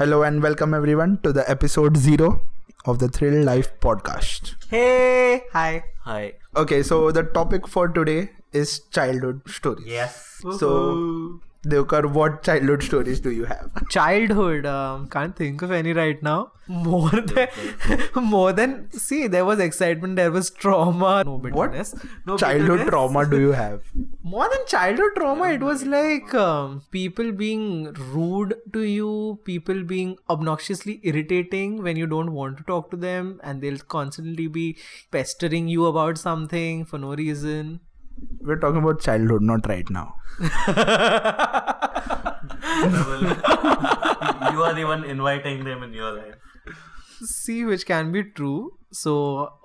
Hello and welcome everyone to the episode zero of the Thrill Life podcast. Hey, hi. Hi. Okay, so the topic for today is childhood stories. Yes. So, Devkar, what childhood stories do you have? Childhood. Um, can't think of any right now. More than, more than. See, there was excitement. There was trauma. No bitterness. No childhood bitterness. trauma do you have? More than childhood trauma, it was like um, people being rude to you, people being obnoxiously irritating when you don't want to talk to them, and they'll constantly be pestering you about something for no reason. We're talking about childhood, not right now. you are the one inviting them in your life. see which can be true so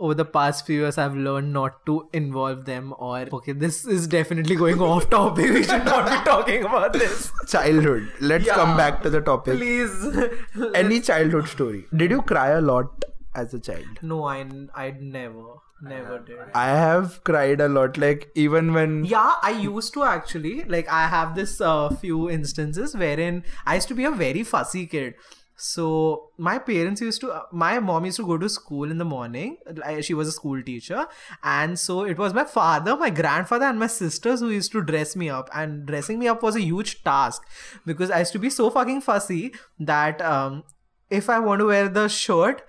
over the past few years i've learned not to involve them or okay this is definitely going off topic we should not be talking about this Childhood. Let's come back to the topic. please Any childhood story. Did you cry a lot as a child? no i i never never did I have cried a lot. Like, even when. yeah i used to actually like i have this uh, few instances wherein i used to be a very fussy kid so my parents used to my mom used to go to school in the morning she was a school teacher and so it was my father my grandfather and my sisters who used to dress me up and dressing me up was a huge task because i used to be so fucking fussy that um if i want to wear the shirt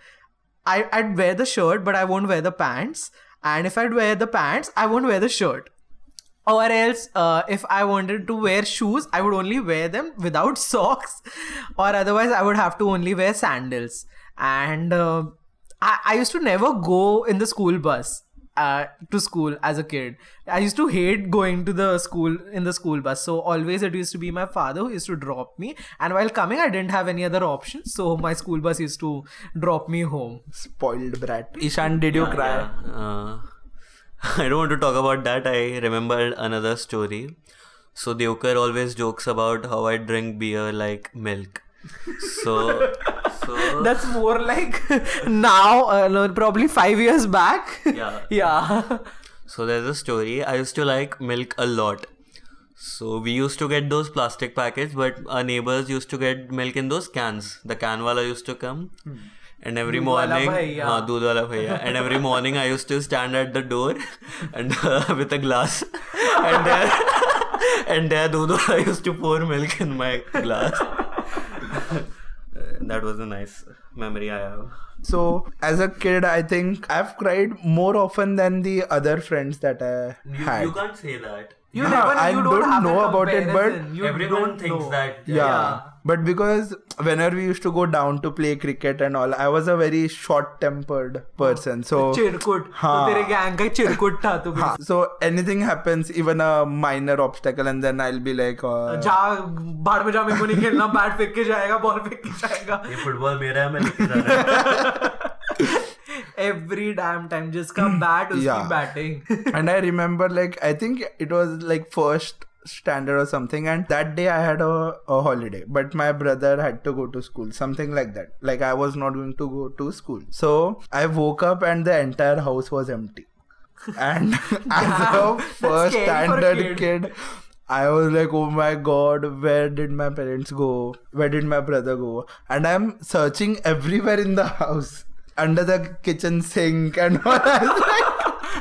I, I'd wear the shirt, but I won't wear the pants. And if I'd wear the pants, I won't wear the shirt. Or else, uh, if I wanted to wear shoes, I would only wear them without socks. Or otherwise, I would have to only wear sandals. And uh, I, I used to never go in the school bus uh, to school as a kid. I used to hate going to the school in the school bus. So always it used to be my father who used to drop me. And while coming, I didn't have any other option. So my school bus used to drop me home. Spoiled brat. Ishan, did you cry? Yeah, uh, I don't want to talk about that. I remembered another story. So Devkar always jokes about how I drink beer like milk. So, So that's more like now, uh, probably five years back. Yeah. yeah. So there's a story. I used to like milk a lot. So we used to get those plastic packets, but our neighbors used to get milk in those cans. The canwala used to come. Hmm. And every morning, haan, wala and every morning I used to stand at the door and uh, with a glass, and there, and there, dood used to pour milk in my glass that was a nice memory I have. So, as a kid, I think I've cried more often than the other friends that I You, had. you can't say that. You Yeah, never I you don't don't, have know about it, but you Everyone don't thinks know. that. yeah. But because whenever we used to go down to play cricket and all, I was a very short tempered person. So, चिरकुट तो हाँ. तेरे gang का चिरकुट था तू हाँ, so anything happens, even a minor obstacle, and then I'll be like, uh, जा बाहर में जा मेरे को नहीं खेलना बैट फेंक के जाएगा बॉल फेंक के जाएगा ये फुटबॉल मेरा है मैं लेके जा रहा हूँ एवरी डैम टाइम जिसका बैट उसकी Yeah. Batting and I remember like I think it was like first standard or something and that day I had a, a holiday but my brother had to go to school something like that like I was not going to go to school so I woke up and the entire house was empty and as a first standard kid. kid I was like, oh my god, where did my parents go? Where did my brother go? And I'm searching everywhere in the house, under the kitchen sink and all. I was like,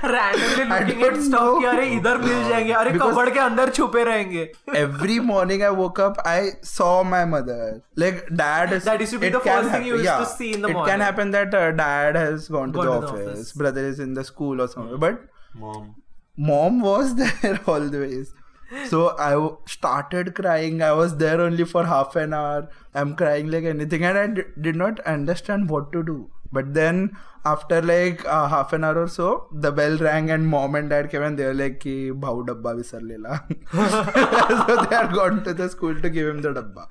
randomly looking at stock. कि अरे इधर मिल जाएँगे अरे कबड़ के अंदर छुपे रहेंगे every morning I woke up, I saw my mother. Like dad is. That used to be it the can first thing you happen- used yeah, to see in the It morning. can happen that uh, dad has gone to, Gone the, to the office, office. brother is in the school or something, but Mom. mom was there always. So I w- started crying. I was there only for half an hour. I'm crying like anything, and I d- did not understand what to do. But then after like uh, half an hour or so the bell rang and mom and dad came and they were like ki bhau dabba visarlela. So they are gone to the school to give him the dabba.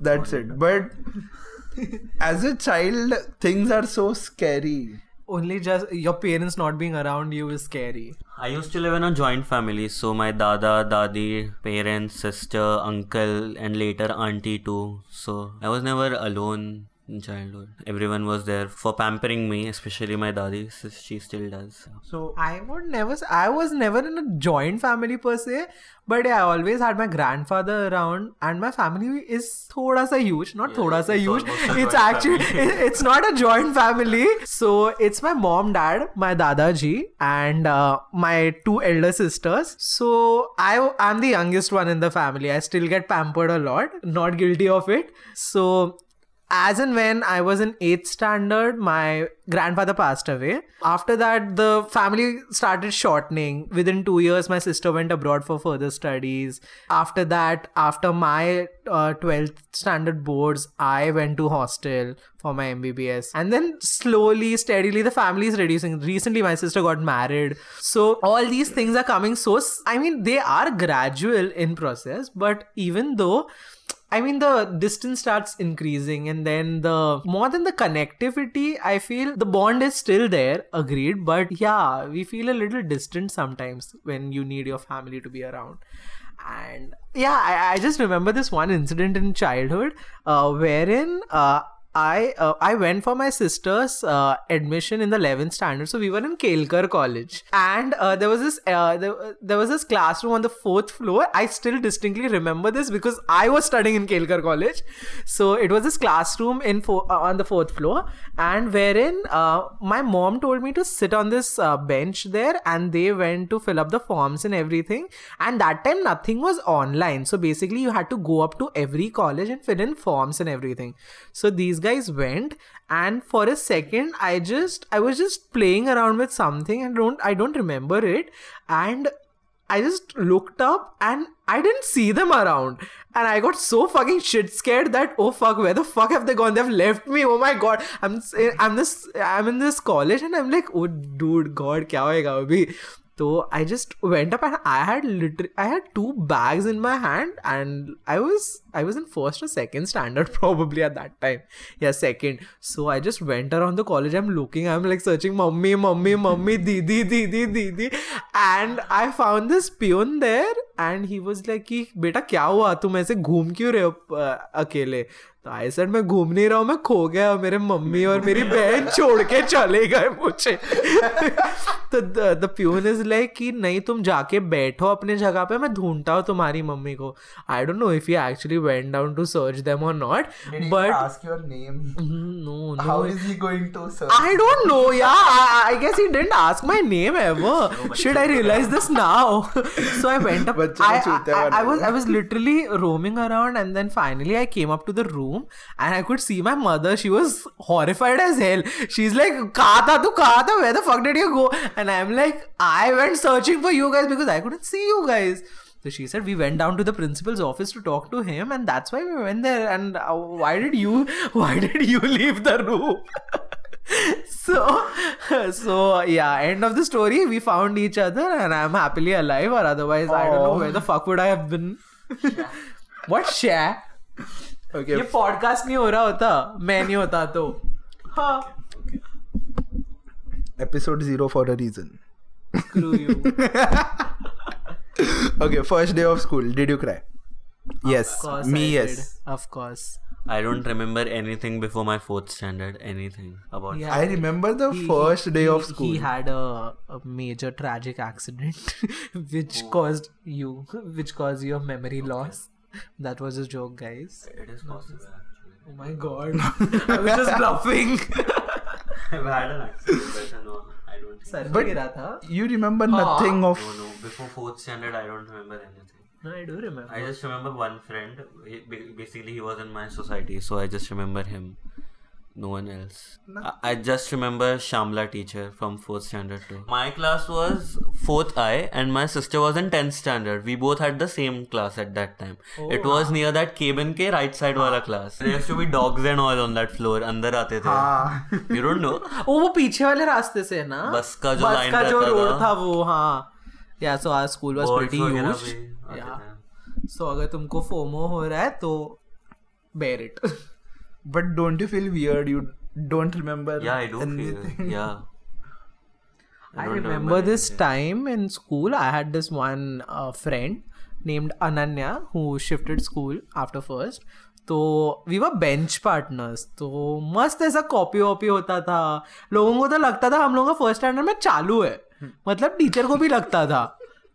That's it. But as a child things are so scary. Only just your parents not being around you is scary. I used to live in a joint family, so my dada, dadi, parents, sister, uncle, and later auntie too. So I was never alone in childhood. Everyone was there for pampering me, especially my dadi. She still does. So I would never. I was never in a joint family per se, but yeah, I always had my grandfather around, and my family is thoda sa huge, not thoda sa huge. It's actually it- it's not a joint family. So it's my mom, dad, my dadaji, and uh, my two elder sisters. So I I'm the youngest one in the family. I still get pampered a lot. Not guilty of it. So as and when I was in 8th standard, my grandfather passed away. After that, the family started shortening. Within two years, my sister went abroad for further studies. After that, after my uh, 12th standard boards, I went to hostel for my MBBS. And then slowly, steadily, the family is reducing. Recently, my sister got married. So, all these things are coming so, I mean, they are gradual in process, but even though I mean, the distance starts increasing, and then the more than the connectivity, I feel the bond is still there, agreed. But yeah, we feel a little distant sometimes when you need your family to be around. And yeah, I, I just remember this one incident in childhood uh, wherein uh, I uh, I went for my sister's uh, admission in the 11th standard. So we were in Kelkar College, and uh, there was this uh, there, there was this classroom on the fourth floor. I still distinctly remember this because I was studying in Kelkar College. So it was this classroom in fo- uh, on the fourth floor, and wherein uh, my mom told me to sit on this uh, bench there, and they went to fill up the forms and everything. And that time nothing was online, so basically you had to go up to every college and fill in forms and everything. So these guys went and for a second i just i was just playing around with something and don't i don't remember it and I just looked up and I didn't see them around. And I got so fucking shit scared that oh fuck, where the fuck have they gone? They've left me. Oh my god. I'm I'm this I'm in this college and I'm like, oh dude, god, kya hoega abhi? So I just went up and I had literally I had two bags in my hand and I was I was in first or second standard probably at that time. Yeah, second. So I just went around the college. I'm looking. I'm like searching, mummy, mummy, mummy, didi, didi, didi, and I found this peon there, and he was like, कि बेटा क्या हुआ तुम ऐसे घूम क्यों रहे हो अ, अकेले तो आई सेड मैं घूम नहीं रहा हूँ मैं खो गया मेरे मम्मी और मेरी बहन छोड़ के चले गए मुझे तो द प्यून इज़ लाइक कि नहीं तुम जाके बैठो अपने जगह पे मैं ढूंढता हूँ तुम्हारी मम्मी को I don't know if you actually went down to search them or not. Did but ask your name? No, no. How is he going to search? I don't know. Yeah, I, I guess he didn't ask my name ever. no, Should I realize this now? so I went up. I, I, I was I was literally roaming around, and then finally I came up to the room, and I could see my mother. She was horrified as hell. She's like, "Kaata, tu kaata? Where the fuck did you go?" And I'm like, "I went searching for you guys because I couldn't see you guys." So she said we went down to the principal's office to talk to him, and that's why we went there. And uh, why did you? Why did you leave the room? so, so yeah. End of the story. We found each other, and I'm happily alive. Or otherwise, I don't know Aw. where the fuck would I have been. what share? Okay. ये podcast नहीं हो रहा होता मैं नहीं होता तो हाँ Episode zero for a reason. screw you Okay, first day of school. Did you cry? Yes. Of course Me, I yes. did. of course I don't remember anything before my fourth standard. Anything about Yeah. I remember the He- first day he- of school. He had a, a major tragic accident, which oh. caused you, which caused your memory loss. That was a joke, guys. It is possible actually. Oh my god, I was just bluffing. I've had an accident, server गिरा था you remember nothing of no before fourth standard I don't remember anything No, I do remember. I just remember one friend. He, basically, he was in my society, so I just remember him. No one else. No. I, I just remember Shamla teacher from fourth standard too. My class was fourth I, and my sister was in tenth standard. We both had the same class at that time. Oh, it was wow. near that cabin के right side वाला class. There used to be dogs and all on that floor. अंदर आते थे. हाँ. You don't know? ओ वो पीछे वाले रास्ते से है ना बस का जो बस line का जो रहता रोड था। था वो हाँ yeah so our school was Birds pretty वगैरह ह्यूज भी आते या थे. सो अगर तुमको फोमो हो रहा है तो bear it But don't you feel weird? You don't remember Yeah, I do anything? feel. Yeah. I don't remember this anything. time in school. I had this one uh, friend named Ananya who shifted school after first. तो we were bench partners तो मस्त ऐसा copy वॉपी होता था लोगों को तो लगता था हम लोगों का फ़र्स्ट स्टैंडर्ड में चालू है मतलब टीचर को भी लगता था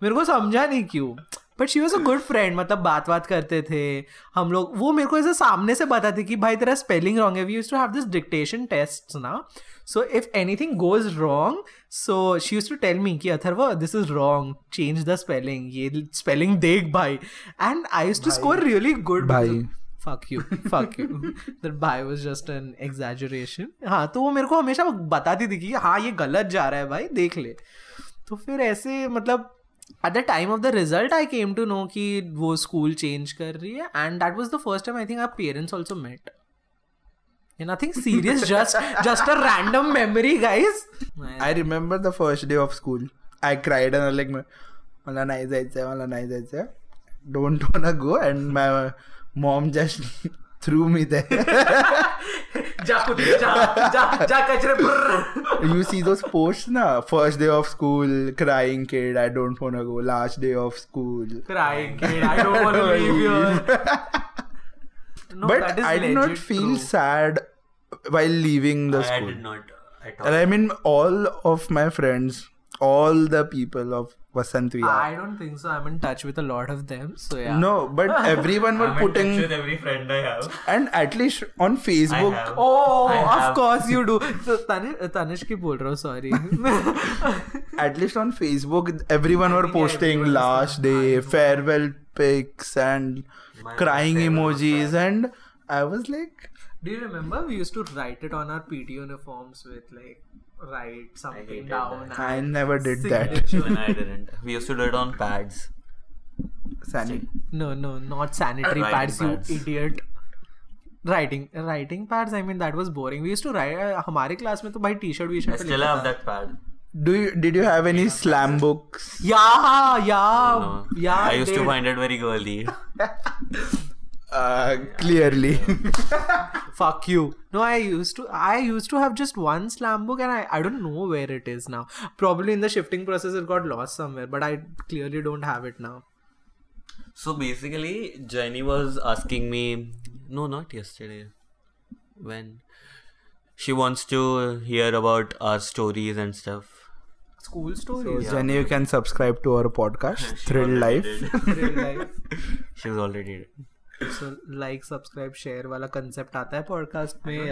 मेरे को समझा नहीं क्यों but she was a good friend मतलब बात बात करते थे। हम लोग वो मेरे को ऐसे सामने से बताते कि भाई तेरा स्पेलिंग रॉन्ग है। We use to have this dictation test ना। So if anything goes wrong so she use to tell me कि Atharv this is wrong change the spelling ये स्पेलिंग देख भाई। And I use to score really good भाई। Fuck you fuck you. That bye was just an exaggeration. हाँ तो वो मेरे को हमेशा बताती थी कि हाँ ये गलत जा रहा है भाई देख ले। तो फिर ऐसे मतलब at the time of the result I came to know कि वो स्कूल चेंज कर रही है and that was the first time I think are parents also met nothing serious just just a random memory guys I remember the first day of school. I cried and I was like, मला नाही जायचंय मला नाही जायचंय don't wanna go and my mom just threw me there. you see those posts na? First day of school, crying kid, I don't wanna go. Last day of school. Crying kid, I don't wanna leave here. No, but I did not feel true. sad while leaving the I, school. I did not. At all. I mean, all of my friends, all the people of I don't think so. I'm in touch with a lot of them. So yeah. No, but everyone were putting with every friend I have. And at least on Facebook. I have. Oh, I of have. course you do. So Tanish, uh, Tanish ki bol raha sorry. at least on Facebook, everyone were posting last day farewell pics and My crying emojis, and I was like. Do you remember we used to write it on our PT uniforms with like write something hated down. that. I and never did that. signature. When I didn't. We used to do it on pads. Sani. No, no, not sanitary Writing pads, pads. you idiot. Writing, writing pads. I mean, that was boring. We used to write. Uh, हमारे class में तो भाई T shirt we I shirt still have that pad. Do you did you have any slam books? Yeah, yeah, No. yeah. I used to dude. find it very girly. Uh, clearly. Fuck you. No, I used to. I used to have just one slam book, and I I don't know where it is now. Probably in the shifting process, it got lost somewhere. But I clearly don't have it now. So basically, Jenny was asking me, no, not yesterday. When? She wants to hear about our stories and stuff. School So, stories. Jenny, you can subscribe to our podcast, Thrill Life. did. Real life. She's already did. Like subscribe share वाला concept आता है podcast में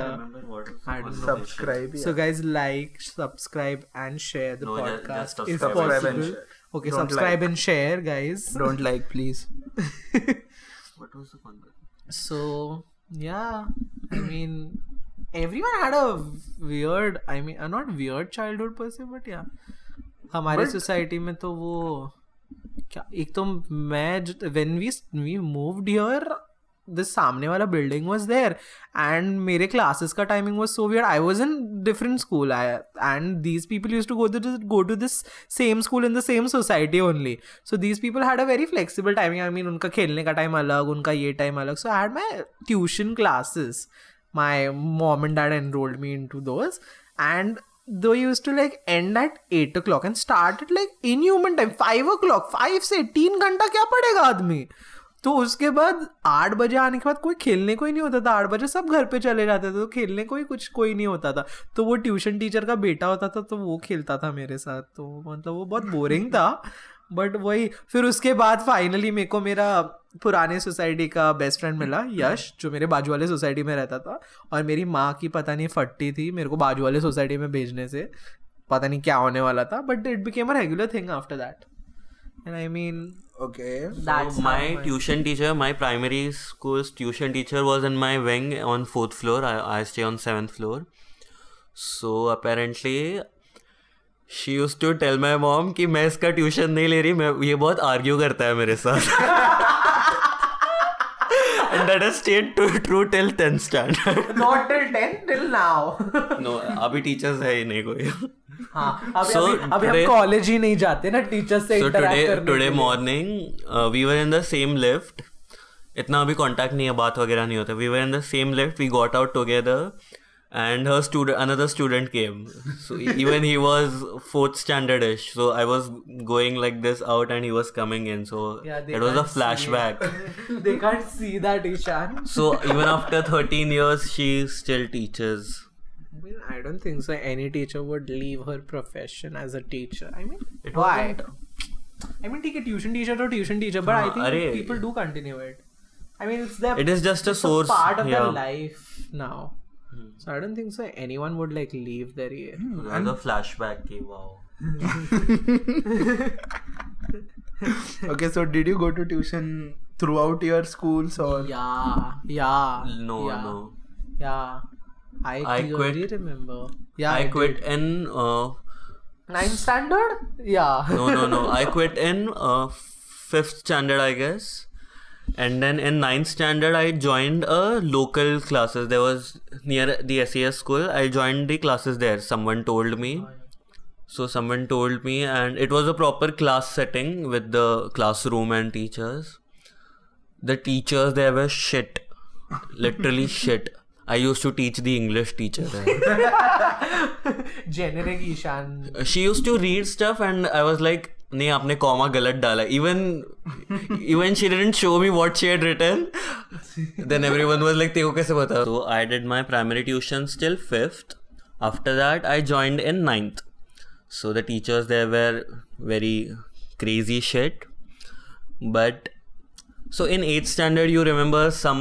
subscribe so guys like subscribe and share the podcast if possible okay subscribe and share guys don't like please so yeah I mean everyone had a weird i mean uh, not weird childhood per se but yeah. हमारे society में तो वो क्या, एक तो मैं when we we moved here the सामने वाला बिल्डिंग वाज देयर एंड मेरे क्लासेस का timing was so weird I was in different school I and these people use to go to go to this same school in the same society only so these people had a very flexible timing I mean उनका खेलने का time अलग, उनका ये time अलग. So I had my tuition classes my mom dad enrolled me into those, and they used to, like, end at 8 o'clock and start at, like, inhuman time 5 o'clock 5 से तीन घंटा क्या पड़ेगा आदमी? तो उसके बाद आठ बजे आने के बाद कोई खेलने को ही नहीं होता था। आठ बजे सब घर पे चले जाते थे तो खेलने को ही कुछ, कोई नहीं होता था। तो वो ट्यूशन टीचर का बेटा होता था तो वो खेलता था मेरे साथ। तो मतलब वो बहुत बोरिंग था, बट वही, फिर उसके बाद फाइनली मेरे को मेरा पुराने सोसाइटी का बेस्ट फ्रेंड मिला हम्म। यश जो मेरे बाजू वाले सोसाइटी में रहता था और मेरी माँ की पता नहीं फटी थी मेरे को बाजू वाले सोसाइटी में भेजने से पता नहीं क्या होने वाला था but it became a regular thing after that and I mean okay my tuition teacher my primary school tuition teacher was in my wing on fourth floor I stay on seventh floor so apparently she use to tell my mom कि मैं इसका tuition नहीं ले रही मैं ये बहुत argue करता है मेरे साथ। and that has stayed to, true till 10th standard. Not till 10 till now no अभी टीचर्स है ही नहीं कोई। हाँ अभी So, अभी अभी हम today- कॉलेज ही नहीं जाते ना टीचर से so इंटरेक्ट today करने today के लिए। morning uh, we were in the same lift. इतना अभी कांटेक्ट नहीं है बात वगैरह नहीं होता। We were in the same lift we got out together and her student another student came so even he was fourth standardish so i was going like this out and he was coming in so yeah, it was a flashback they can't see that ishan so even after 13 years she still teaches I mean, I don't think so. Any teacher would leave her profession as a teacher. I mean, it why? I mean, take a tuition teacher to tuition teacher, but uh, I think people do continue it. I mean, it's their. It is just a source. A part of yeah. their life now. So I don't think so. Anyone would like leave their. and the flashback ki, wow Okay, so did you go to tuition throughout your schools or Yeah, yeah. no yeah, no Yeah. I I clearly quit- remember. Yeah, i did. quit in uh, Ninth standard? Yeah. no no no i quit in uh, fifth standard i guess and then in ninth standard i joined a local classes. There was near the ses school. I joined the classes there. Someone told me. So someone told me and it was a proper class setting with the classroom and teachers. The teachers they were shit. Literally shit. I used to teach the english teacher there. Generic Ishan. she used to read stuff and I was like नहीं आपने comma गलत डाला. Even even she didn't show me what she had written then everyone was like तेरे कैसे बता so I did my primary tuition still fifth after that I joined in ninth so the teachers there were very crazy shit but so in 8th standard you remember some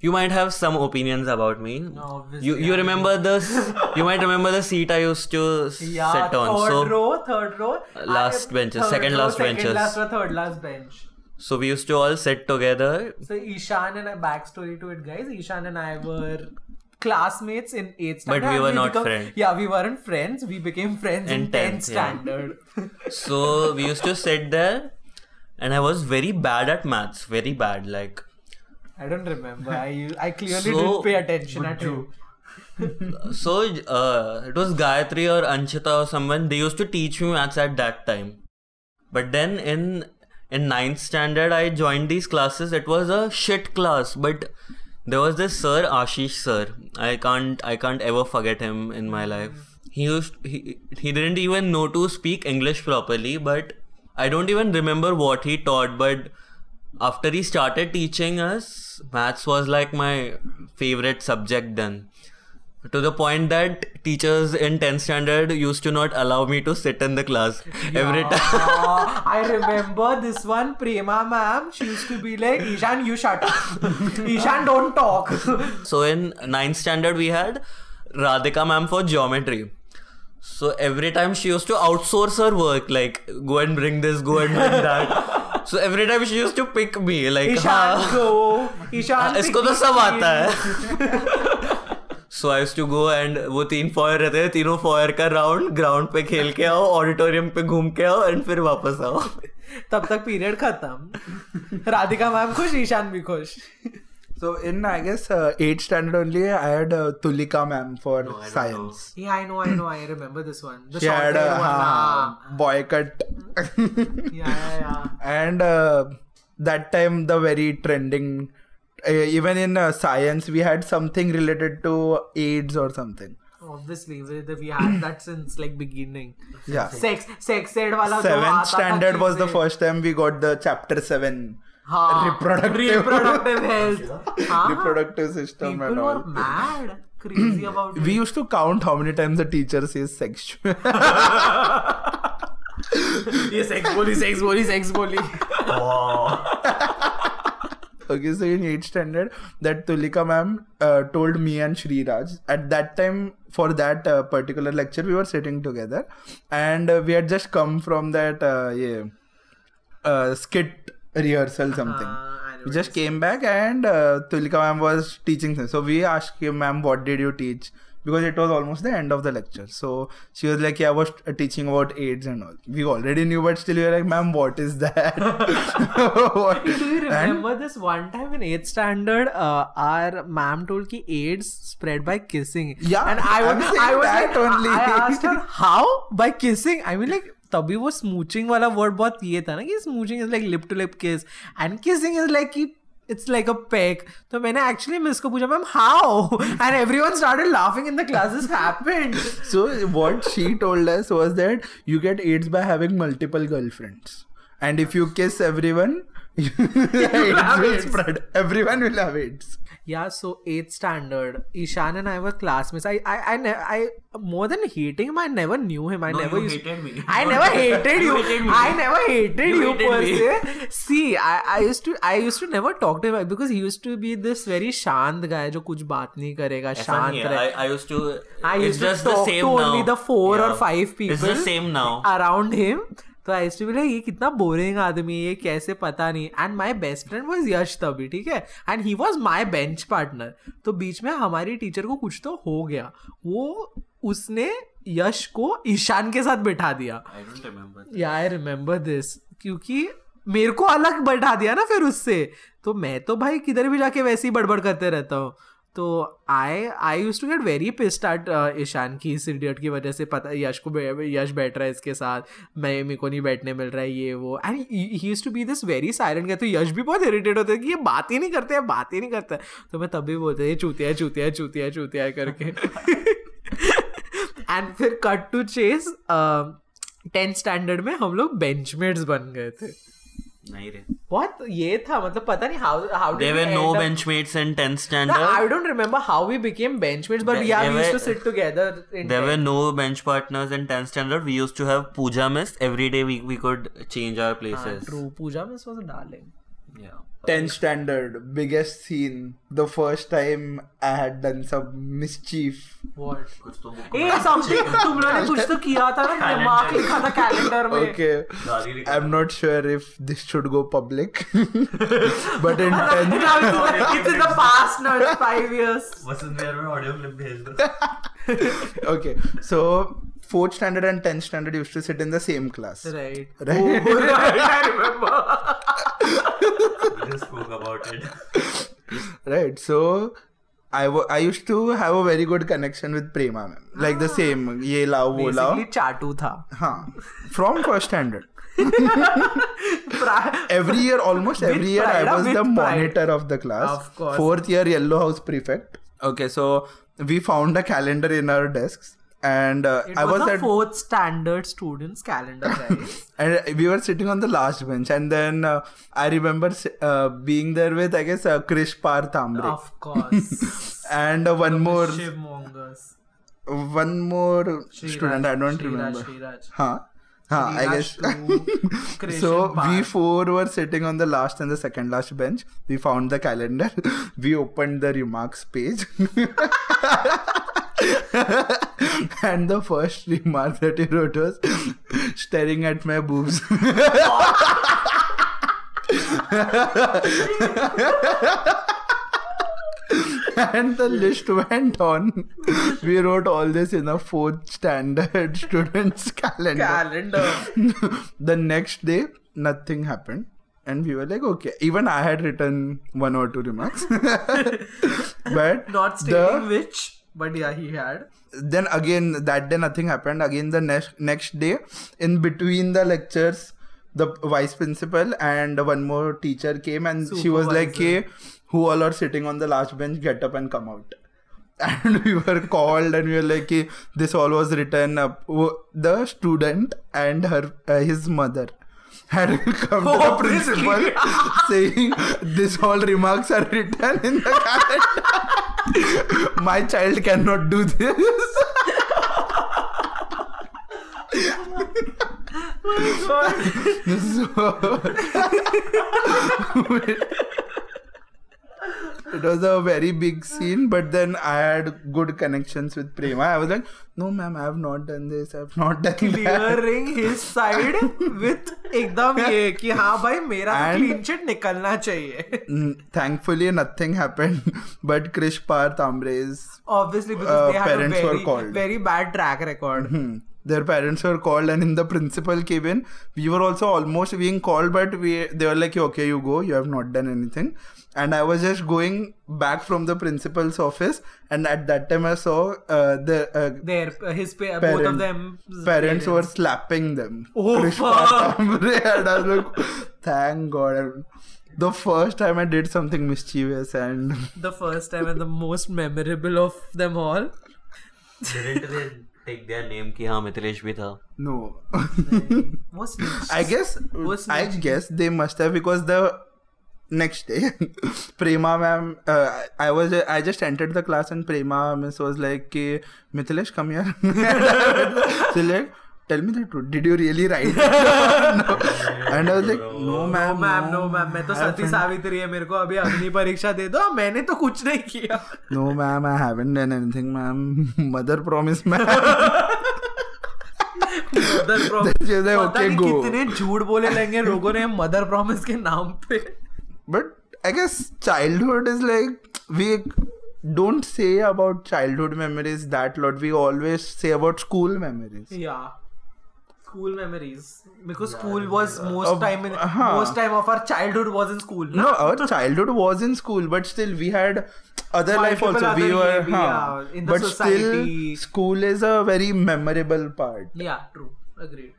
you might have some opinions about me obviously, you you remember this you might remember the seat i used to Yeah, sit on third so row, third row. Uh, last benches, third second row, last second benches. last row, third last bench. so we used to all sit together So Ishan and I backstory to it, guys. Ishan and I were classmates in eighth standard. But we were not friends. Yeah, we weren't friends. We became friends in, In tenth 10th, yeah. standard. so we used to sit there and i was very bad at maths very bad like I don't remember. I I clearly So, didn't pay attention at you. so uh, it was Gayatri or Anshita or someone. They used to teach me maths at that time. But then in in ninth standard, I joined these classes. It was a shit class, but there was this sir Ashish sir. I can't I can't ever forget him in my life. He used he he didn't even know to speak English properly, but I don't even remember what he taught. But after he started teaching us, maths was like my favorite subject then to the point that teachers in 10th standard used to not allow me to sit in the class every time I remember this one Prema ma'am. She used to be like, Ishan, you shut up. Ishan, don't talk. so in 9th standard we had radhika ma'am for geometry so every time she used to outsource her work like go and bring this go and bring that so every time she used to pick me like Ishan "हाँ. Ishan, pick इसको तो सब आता है सो आई to go and वो तीन foyer रहते हैं तीनों फॉयर का राउंड ग्राउंड पे खेल के आओ ऑडिटोरियम पे घूम के आओ एंड फिर वापस आओ। तब तक पीरियड खत्म। राधिका मैम खुश ईशान भी खुश। So in I guess uh, eighth standard only, I had uh, Tulika ma'am for no, science. Know. Yeah, I know, I know, I remember this one. The she had a uh, one, ah. boy cut. yeah, yeah, yeah. And uh, that time the very trending, uh, even in uh, science, we had something related to AIDS or something. Obviously, we had that since like beginning. Yeah. Sex, sex ed wala. Seventh standard was the first time we got the chapter seven. Teacher Tulika ma'am told me and Shriraj at that time for that particular lecture we are setting together and we are just come from that ये skit rehearsal something. Ah, I we just came back and uh, Tulika ma'am was teaching things. So we asked him, ma'am, what did you teach? Because it was almost the end of the lecture. So she was like, yeah, I was uh, teaching about AIDS and all. We already knew, but still we were like, ma'am, what is that? What- Do you And- remember this one time in 8th standard, uh, our ma'am told ki AIDS spread by kissing. Yeah, and I was, I was like, only. I asked her how by kissing. I mean like तभी वो smooching वाला word बहुत ये था ना कि smooching is like lip to lip kiss and kissing is like कि it's like a pack तो मैंने एक्चुअली मिस को पूछा ma'am how and everyone started laughing in the classes happened so what she told us was that you get AIDS by having multiple girlfriends and if you kiss everyone, AIDS will AIDS. spread. Everyone will have AIDS. Yeah, so eighth standard. Ishan and I were classmates. I, I, I, ne- I more than hating him, I never knew him. I No, never you used. hated me. I never hated you. You hated me. I never hated you, You hated per me. se. See, I, I used to, I used to never talk to him because he used to be this very shant guy जो कुछ बात नहीं करेगा ऐसा शांत नहीं है. रहे I, I used to. I it's used to just the talk same to only now. the four or Yeah. five people It's the same now. around him. तो आई टू बी लाइक ये कितना बोरिंग आदमी है ये कैसे पता नहीं and my best friend was Yash तभी ठीक है? And he was my bench partner तो बीच में हमारी टीचर को कुछ तो हो गया। वो उसने यश को ईशान के साथ बैठा दिया। या आई रिमेम्बर दिस क्योंकि मेरे को अलग बैठा दिया ना फिर उससे। तो मैं तो भाई किधर भी जाके वैसे ही बड़बड़ करते रहता हूँ। तो I I use to get very pissed at Ishaan की इस इडियट की वजह से पता, यश को यश बैठ रहा है इसके साथ, मैं, मेरे को नहीं बैठने मिल रहा है ये, वो। And he use to be this very silent तो यश भी बहुत इरिटेट होते कि ये बात ही नहीं करते हैं, बात ही नहीं करता तो मैं तभी बोलते हैं चूतिया चूतिया चूतिया चूतिया करके। एंड फिर cut to chase tenth standard में हम लोग बेंचमेट्स बन गए थे। नहीं रे. बहुत ये था मतलब पता नहीं how how There were no benchmates in 10th I standard. don't remember how we became benchmates, but There- yeah, there we used to were- sit together. In There were 10th. no bench partners in 10th standard. We used to have puja miss. Every day we, we could change our Ah, places. true. Puja miss was a darling. Yeah. 10 standard biggest scene the first time i had done some mischief. What? kuch to hey something tumne kuch to kiya tha na mark calendar. okay. i'm not sure if this should go public but in 10 it's in the past now it's 5 years what's in there audio clip bhej do okay so fourth standard and 10th standard used to sit in the same class. Right. Right, oh, right i remember. we just spoke about it Right. So, I wa- I used to have a very good connection with Prema ma'am. Like the same, ye lao, wo lao. Basically, चाटू था. हाँ. From first standard. Pri- Every year, almost every With year, I pride, was with the pride. monitor of the class. Of course. Fourth year, yellow house prefect. Okay, so we found a calendar in our desks. and uh, It I was, was a at fourth standard students calendar, guys. and we were sitting on the last bench. And then uh, i remember uh, being there with i guess uh, krish par tambre of course. and uh, one more. One more Shriraj, student i don't Shriraj, remember. Shriraj. huh. Huh i guess. so we four were sitting on the last and the second last bench. We found the calendar. We opened the remarks page and the first remark that he wrote was staring at my boobs and the list went on. We wrote all this in a fourth standard student's calendar. calendar. the next day, nothing happened. And we were like, okay. Even I had written one or two remarks. but Not the- which, but yeah, he had. then again that day nothing happened. Again the next next day in between the lectures the vice principal and one more teacher came and she was like hey who all are sitting on the last bench get up and come out. And we were called and we were like "Hey, this all was written up. The student and her uh, his mother had come to the principal saying this all remarks are written in the calendar my child cannot do this. So it was a very big scene but then i had good connections with prema. I was like no ma'am i have not done this. I have not done that. Clearing his side with एकदम ये कि हाँ भाई मेरा clean chit निकलना चाहिए. Thankfully nothing happened but Krish Parth par obviously Obviously because Uh, they had a very very bad track record. Hmm. Their parents were called, and in the principal came in. We were also almost being called, but we they were like, "Okay, you go. You have not done anything." And I was just going back from the principal's office, and at that time I saw uh, the uh, Their uh, his pa- both of Parent- them parents were slapping them. Oh, Krish fuck. Patambre, and I was like, "Thank God." the first time I did something mischievous and The first time and the most memorable of them all. Didn't they take their name कि हाँ मिथिलेश भी था no. Was I guess Was I snitching. guess they must have because the next day Prema ma'am uh, I was uh, I just entered the class and Prema miss was like "Ki, Mithilesh come here so like tell me the truth did you really write no. and I was like no ma'am ma'am no ma'am मैं तो सती सावित्री है मेरे को अभी अग्नि परीक्षा दे दो मैंने तो कुछ नहीं किया no ma'am I haven't done anything ma'am mother promise ma'am mother promise "Okay, कितने झूठ बोले लेंगे लोगों ने मदर प्रॉमिस के नाम पे but I guess childhood is like we don't say about childhood memories that lot. We always say about school memories. Yeah. school memories. Because school was most Of- time in uh, हाँ. most time of our childhood was in school. No our childhood was in school but still we had other life Multiple also we were yeah, huh. yeah, in the but society. still school is a very memorable part. Yeah true. Agreed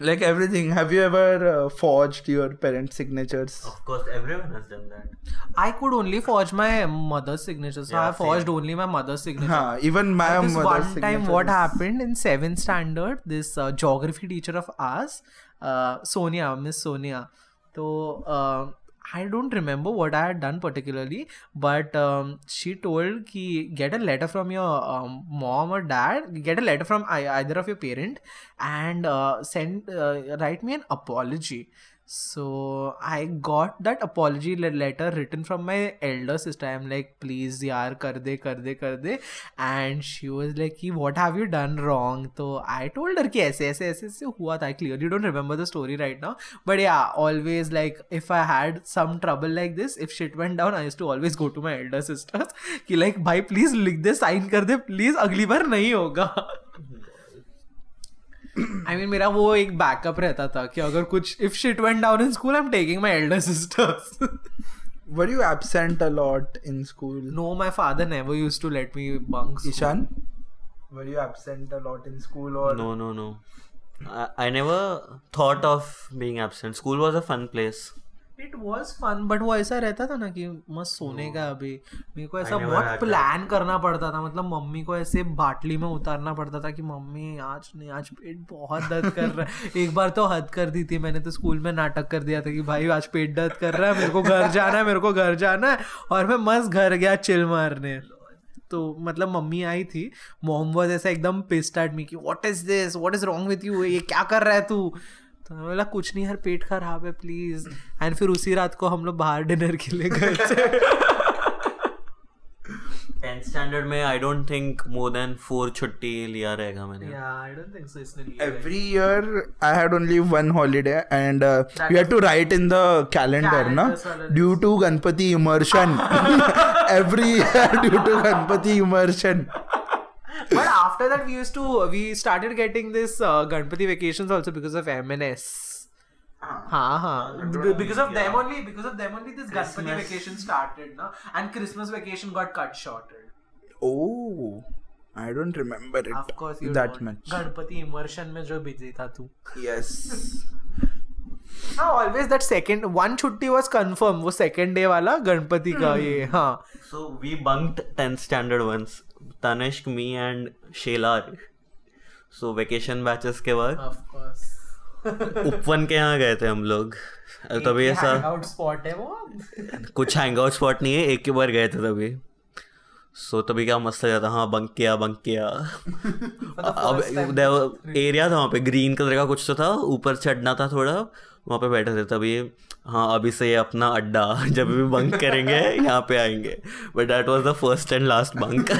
like everything. Have you ever uh, forged your parents signatures? Of course, everyone has done that. I could only forge my mother's signature so Yeah, I forged same. only my mother's signature. huh, even my this mother's one time what happened in seventh standard this uh, geography teacher of ours uh, sonia miss sonia. So uh, i don't remember what i had done particularly but um, she told ki get a letter from your um, mom or dad get a letter from either of your parent and uh, send uh, write me an apology so I got that apology letter written from my elder sister I am like please यार कर दे कर दे कर दे and she was like कि what have you done wrong तो I told her कि ऐसे ऐसे ऐसे ऐसे हुआ था clearly don't remember the story right now but yeah always like if I had some trouble like this if shit went down I to always go to my elder sisters कि like भाई please लिख दे sign कर दे please अगली बार नहीं होगा. I mean मेरा वो एक बैकअप रहता था कि अगर कुछ if shit went down in school I am taking my elder sisters were you absent a lot in school no my father never used to let me bunk Ishaan were you absent a lot in school और no no no I never thought of being absent school was a fun place it was fun but वो ऐसा रहता था ना कि मस्त सोने का अभी। मेरे को ऐसा बहुत प्लान करना पड़ता था मतलब मम्मी को ऐसे बाटली में उतारना पड़ता था कि मम्मी आज नहीं आज पेट बहुत दर्द कर रहा है। एक बार तो हद कर दी थी मैंने तो स्कूल में नाटक कर दिया था कि भाई आज पेट दर्द कर रहा है मेरे को घर जाना है मेरे को घर जाना है। और मैं मस्त घर गया चिल मारने। तो मतलब मम्मी आई थी मोहम्मद ऐसा एकदम पिस्ड एट मी कि what is this what is wrong with you ये क्या कर रहा है तू? तो मैं बोला कुछ नहीं यार पेट खराब है प्लीज़ एंड फिर उसी रात को हम लोग बाहर डिनर के लिए गए थे। टेंथ स्टैंडर्ड में I don't think more than four छुट्टी लिया रहेगा मैंने। या आई डोंट थिंक सो इसने लिया every year I had only one holiday and you had to write in the calendar ना due to Ganpati immersion every year due to Ganpati immersion But after that, we used to we started getting this uh, Ganpati vacations also because of MNS. हाँ हाँ B- because of them only because of them only this Ganpati Christmas. vacation started na and Christmas vacation got cut shorted. oh i don't remember it Of course you that don't. much Ganpati immersion में जो busy था तू yes हाँ always that second one छुट्टी was confirm वो second day वाला गणपति का ये हाँ। So we bunked 10th standard once. Tanishk, me and Shelar. So vacation batches के बाद ऑफ़ कोर्स उपवन के यहाँ गए थे हम लोग। तभी ऐसा स्पॉट है वो कुछ हैंग आउट स्पॉट नहीं है एक ही बार गए थे तभी। सो तभी क्या मस्त था। हाँ बंक किया बंक किया। अब एरिया था वहाँ पे ग्रीन कलर का कुछ तो था ऊपर चढ़ना था थोड़ा। वहाँ पे बैठे थे तभी हाँ अभी से ये अपना अड्डा जब भी बंक करेंगे यहाँ पे आएँगे। But that was the first and last bunk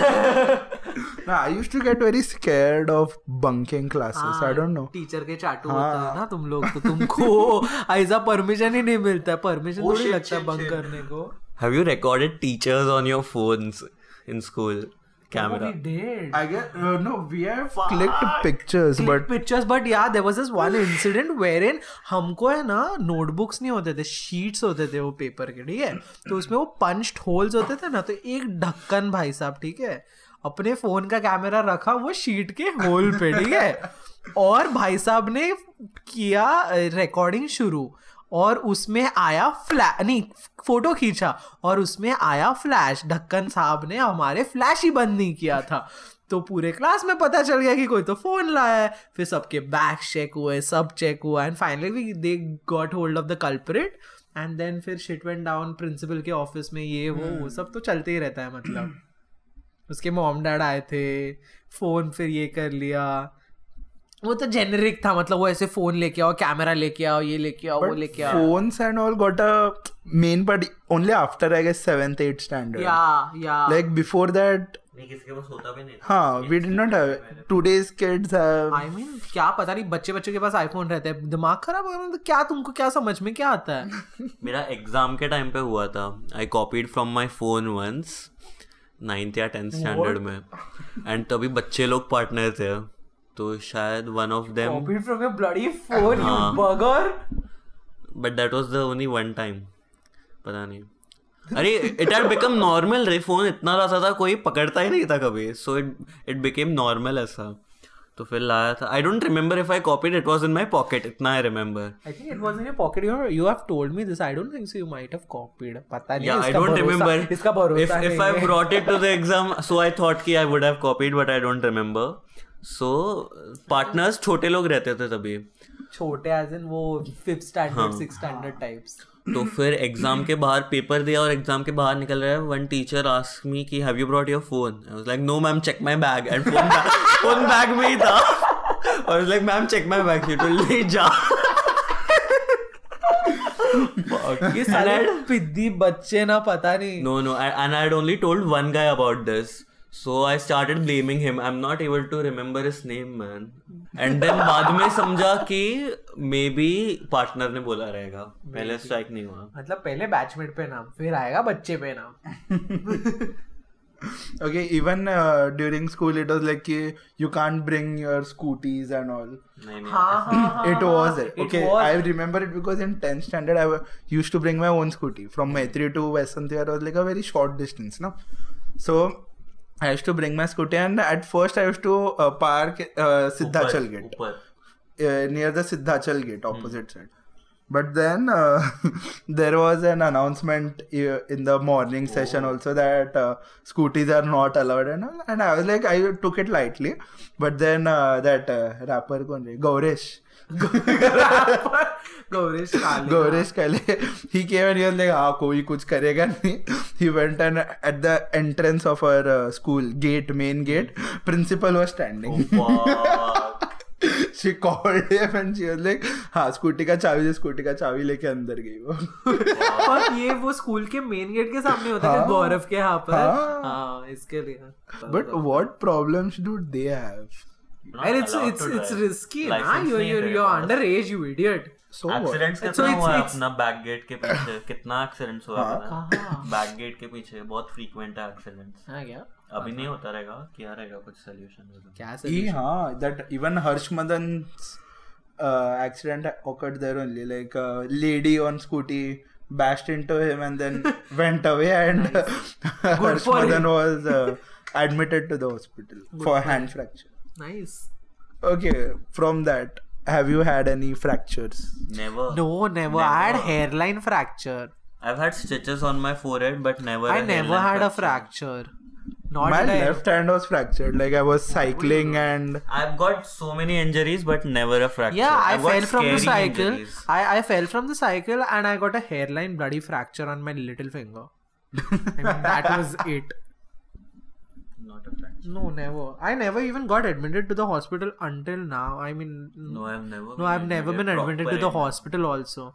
i used to get very scared of bunking classes i don't know. Teacher के चाटू होते हैं ना तुम लोग तो तुमको ऐसा परमिशन ही नहीं मिलता है। परमिशन Oh, थोड़ी लगता है बंक करने को। Have you recorded teachers on your phones in school camera we did. I get uh, no we have clicked pictures but pictures but yeah there was this one incident wherein हमको है ना notebooks नहीं होते थे sheets होते थे वो paper के ठीक है? तो उसमें वो पंच्ड होल्स होते थे ना तो एक ढक्कन भाई साहब ठीक है? अपने फ़ोन का कैमरा रखा वो शीट के होल पे ठीक है? और भाई साहब ने किया रिकॉर्डिंग शुरू। और उसमें आया फ्लैश नहीं फ़ोटो खींचा और उसमें आया फ्लैश। ढक्कन साहब ने हमारे फ्लैश ही बंद नहीं किया था। तो पूरे क्लास में पता चल गया कि कोई तो फ़ोन लाया है। फिर सबके बैग चेक हुए सब चेक हुआ and finally they got hold of the culprit and then फिर शिट वेंट डाउन प्रिंसिपल के ऑफ़िस में ये वो वो सब तो चलते ही रहता है मतलब। उसके मॉम डैड आए थे फ़ोन फिर ये कर लिया। वो तो जेनरिक था मतलब वो ऐसे फ़ोन लेके आओ कैमरा लेके आओ ये लेके आओ वो लेके आओ। phones and all got a main but only after I guess seventh, eighth standard. या या Like before that, नहीं किसी के पास होता भी नहीं था. आई मीन क्या पता नहीं बच्चे बच्चों के पास आईफोन रहते हैं। दिमाग खराब हो गया तो क्या तुमको क्या समझ में क्या आता है? मेरा एग्ज़ाम के टाइम पे हुआ था। I copied from my phone once ninth या टेंथ स्टैंडर्ड में। एंड तभी बच्चे लोग पार्टनर थे। तो शायद one of them copied from your bloody phone you bugger but that was the only one time पता नहीं। अरे इट हैड बिकम नॉर्मल रे फ़ोन इतना रहता था कोई पकड़ता ही नहीं था कभी। So it it became normal ऐसा। तो फिर लाया था। I don't remember if I copied it was in my pocket इतना I remember I think it was in your pocket you you have told me this I don't think so you might have copied पता नहीं I don't remember इसका भरोसा if if I brought it to the exam so I thought कि I would have copied but I don't remember So partners छोटे लोग रहते थे तभी। छोटे as in वो fifth standard, sixth standard types. तो फिर एग्ज़ाम के बाहर पेपर दिया और एग्ज़ाम के बाहर निकल रहा है। वन टीचर आस्क मी कि have you brought your phone I was like no ma'am check my bag and phone phone bag में ही था। और like ma'am check my bag she told ले जा. ये साले पिद्दी बच्चे ना पता नहीं. No no I, and I had only told one guy about this. So I started blaming him. I'm not able to remember his name, man. And then बाद में समझा कि maybe partner ने बोला रहेगा पहले स्ट्राइक नहीं हुआ मतलब पहले बैचमेट पे नाम फिर आएगा बच्चे पे नाम Okay, even uh, during school, it was like कि you can't bring your scooties and all. नहीं नहीं हाँ हाँ हाँ it was there. it Okay, was. I remember it because in 10th standard, I w- used to bring my own scooty from Maitri to Vasanthi. was like a very short distance, no? So I used to bring my scooter and at first I used to uh, park uh, Siddhachal Gate, uh, near the Siddhachal Gate, hmm. opposite side. But then uh, there was an announcement uh, in the morning oh. session also that uh, scooties are not allowed, and, and I was like, I took it lightly. But then uh, that uh, rapper, Gauresh. rapper? Gauresh Kale Gauresh Kale he came and he was like हाँ कोई कुछ करेगा नहीं। He went and at the entrance of our school gate main gate principal was standing she called him and she was like हाँ scooty का चाबी scooty का चाबी लेके अंदर गई वो. पर ये वो स्कूल के मेन गेट के सामने होता है गौरव के यहाँ पर। हाँ। इसके लिए। But what problems do they have And it's it's it's risky, nah. You're you're you're underage, you idiot. So what? Accidents कितना it's- हुआ है it's- अपना बैक गेट के पीछे कितना एक्सीडेंट्स हुआ है कहाँ? बैक गेट के पीछे बहुत फ्रीक्वेंट है एक्सीडेंट्स हाँ क्या अभी नहीं होता रहेगा क्या रहेगा कुछ सोल्यूशन क्या E, हाँ, that even Harsh Madan's uh, accident occurred there only. Like a lady on scooty bashed into him and then went away, and Harsh for Madan him. was uh, admitted to the hospital for hand fracture. nice Okay, from that, have you had any fractures? Never. No, never. never. I had hairline fracture. I've had stitches on my forehead, but never. I never had fracture. a fracture. Not my left hand was fractured. Like I was cycling and I've got so many injuries, but never a fracture. Yeah, I, I fell from the cycle. I, I fell from the cycle and I got a hairline bloody fracture on my little finger. I mean, that was it. No, never. I never even got admitted to the hospital until now. I mean, No, I've never. no, I've never been admitted to the hospital also.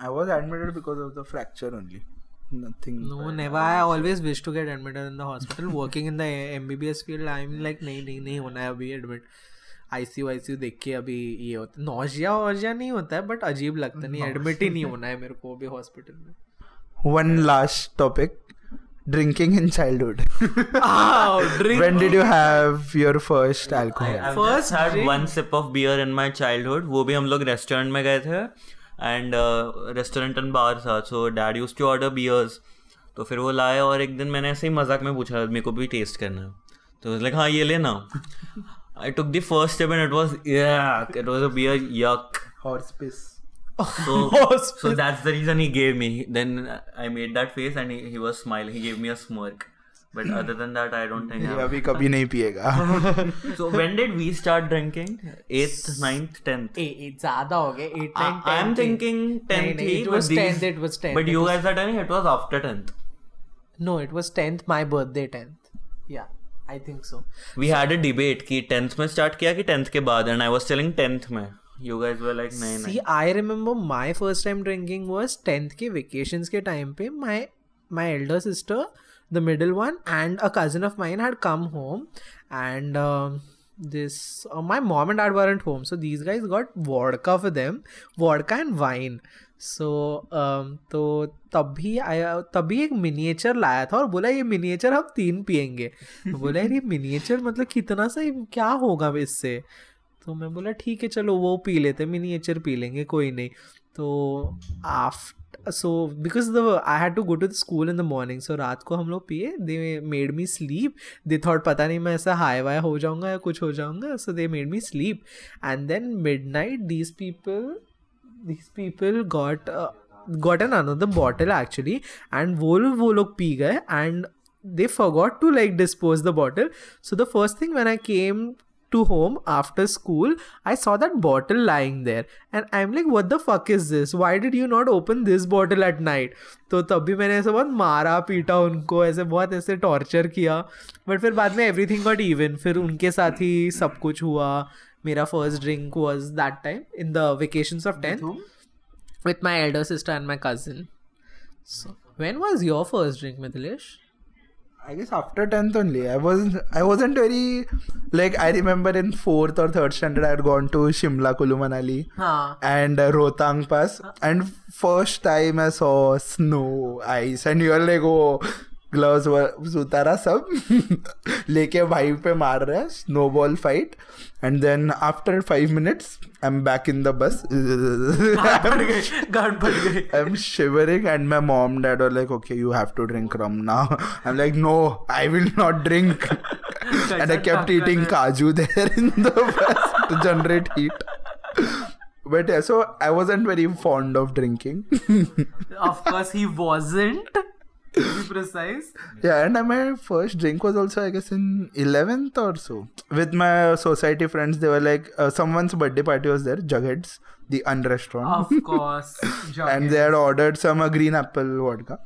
I was admitted because of the fracture only. Nothing. No, never. I always wish to get admitted in the hospital. Working in the MBBS field, I'm like, नहीं नहीं नहीं होना है अभी admit ICU ICU देख के अभी ये होता नौजिया वौजिया नहीं होता है बट अजीब लगता नहीं एडमिट ही नहीं होना है मेरे को अभी हॉस्पिटल में One last topic: drinking in childhood. Ow, drink. when did you have your first alcohol? I've First had drink- one sip of beer in my childhood. वो भी हम लोग रेस्टोरेंट में गए थे एंड रेस्टोरेंट एंड बार था so dad use to order beers तो फिर वो लाए और एक दिन मैंने ऐसे ही मज़ाक में पूछा मेरे को भी टेस्ट करना है तो लाइक हाँ ये लेना I took the first step and it was it was a beer yuck Horse piss. So, so that's the reason he gave me. Then I made that face and he, he was smiling. He gave me a smirk. But other than that, I don't think. ये have- अभी कभी नहीं पिएगा So when did we start drinking? Eighth, ninth, tenth. ए ए ज़्यादा हो गए 8 I, 9 I'm thinking tenth. He, it was these- 10th, it was 10th, But you guys are telling it was after tenth. No, it was 10th my birthday 10th. Yeah, I think so. We had a debate कि tenth में start किया कि tenth के बाद and I was telling tenth में. You guys were like नहीं See, नहीं. I remember my first time drinking was 10th के vacations के time पे my my elder sister, the middle one, and a cousin of mine had come home, and um, this uh, my mom and dad weren't home, so these guys got vodka for them, vodka and wine. सो तो तभी आया तभी एक miniature लाया था और बोला ये मिनिएचर हम तीन पियेंगे तो बोला यार ये मिनिएचर मतलब कितना सा क्या होगा इससे तो मैं बोला, ठीक है, चलो, वो पी लेते हैं मिनिएचर पी लेंगे, कोई नहीं। तो after so because the I had to go to the school in the morning so रात को हम लोग पिए they made me sleep they thought पता नहीं, मैं ऐसा हाई वाई हो जाऊँगा या कुछ हो जाऊँगा so they made me sleep and then midnight these people these people got got an another bottle, actually. And वो वो लोग पी गए, and they forgot to, like, dispose the bottle. So the first thing when I came to home after school I saw that bottle lying there and I'm like what the fuck is this why did you not open this bottle at night तो तब भी मैंने ऐसे बहुत मारा पीटा उनको ऐसे बहुत ऐसे टॉर्चर किया बट फिर बाद में एवरीथिंग गॉट इवन फिर उनके साथ ही सब कुछ हुआ मेरा first drink was that time in the vacations of 10th with my elder sister and my cousin. So, when was your first drink, Mithilesh? I guess after 10th only. I wasn't I wasn't very like I remember in fourth or third standard I had gone to Shimla Kulu Manali Huh. and uh, Rohtang Pass and first time I saw snow, ice and you're like oh gloves उतारा सब लेके भाई पे मार रहे हैं snowball fight and then after five minutes I am back in the bus I am shivering and my mom dad और like okay you have to drink rum now I am like no I will not drink and I kept eating kaju there in the bus to generate heat but so I was and very fond of drinking of course he was. To be precise. yeah, and my first drink was also, I guess, in 11th or so. With my society friends, they were like, uh, someone's birthday party was there, Jugheads, the un restaurant. Of course. and they had ordered some uh, green apple vodka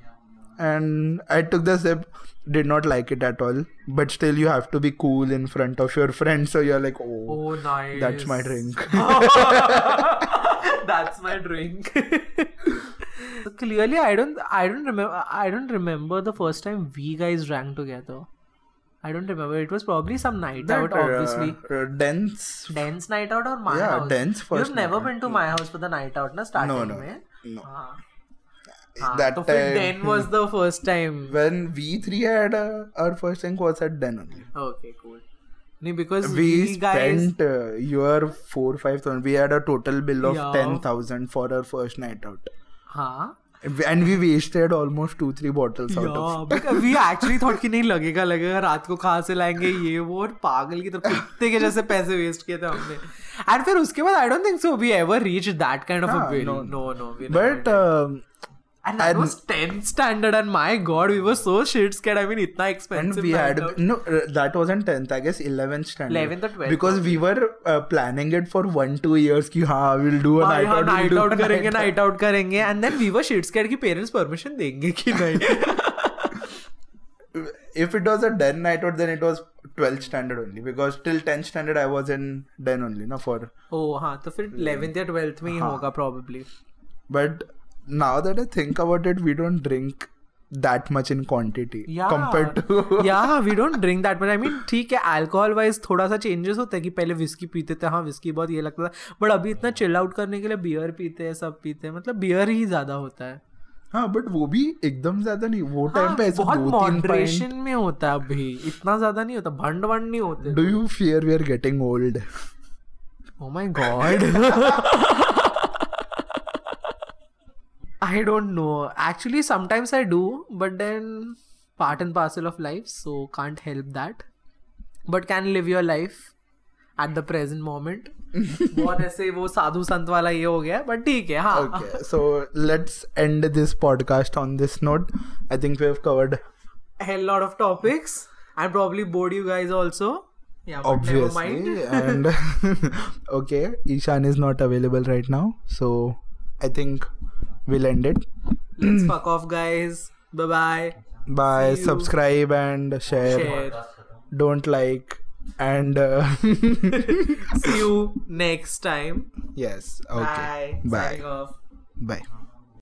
and i took the sip did not like it at all but still you have to be cool in front of your friends so you're like oh, Oh, nice. that's my drink That's my drink clearly i don't i don't remember i don't remember the first time we guys drank together I don't remember. It was probably some night that, out, obviously. Uh, uh, dense. Dense night out or my yeah, house? Yeah, dense first. You've never been to my house for the night out, na? Starting no, no, mein? no. Ah. Ah, that so time, then was the first time when we three had uh, our first thing was at then only. Okay, cool. No, because we, we spent uh, guys... uh, your four five thousand. We had a total bill of yeah. ten thousand for our first night out. हाँ. wasted almost two three bottles out of Yeah, because we actually thought कि नहीं लगेगा लगेगा रात को कहाँ से लाएँगे ये वो और पागल की तरफ़ कुत्ते के जैसे पैसे वेस्ट किए थे हमने। एंड फिर उसके बाद I don't think so we ever reach that kind of a no no but and that and- was 10th standard and my god we were so shit scared i mean itna and we had out. no uh, that wasn't 10th i guess 11th standard 11th or 12th because we were uh, planning it for one two years ki ha we'll do a हाँ, night हाँ, out night out करेंगे night out करेंगे and then we were shit scared कि parents permission देंगे कि नहीं if it was a den night out then it was 12th standard only because till 10th standard i was in den only no for ओ हाँ तो फिर 11th या 12th में ही होगा probably but now that i think about it we don't drink that much in quantity Yeah. compared to yeah we don't drink that much I mean ठीक है alcohol wise थोड़ा सा चेंजेस होता है कि पहले विस्की पीते थे हाँ विस्की बहुत ये लगता था बट अभी इतना चिल आउट करने के लिए बियर पीते हैं सब पीते हैं मतलब बियर ही ज़्यादा होता है हाँ बट वो भी एकदम ज़्यादा नहीं वो टाइम हाँ, पे ऐसे बहुत मॉडरेशन में होता है अभी इतना ज़्यादा नहीं होता भंड वंड नहीं होते do you fear we are getting old Oh my god. I don't know. Actually, sometimes I do, but then part and parcel of life, so can't help that. But can live your life. At the present moment बहुत ऐसे वो साधु संत वाला ये हो गया but ठीक है हाँ Okay, so let's end this podcast on this note. I think we have covered hell lot of topics and probably bored you guys also yeah but never mind obviously and okay ishan is not available right now so i think we'll end it. Let's fuck off guys. Bye. Bye bye subscribe and share, share. Don't like and uh, see you next time. Yes. Okay. Bye. Bye. bye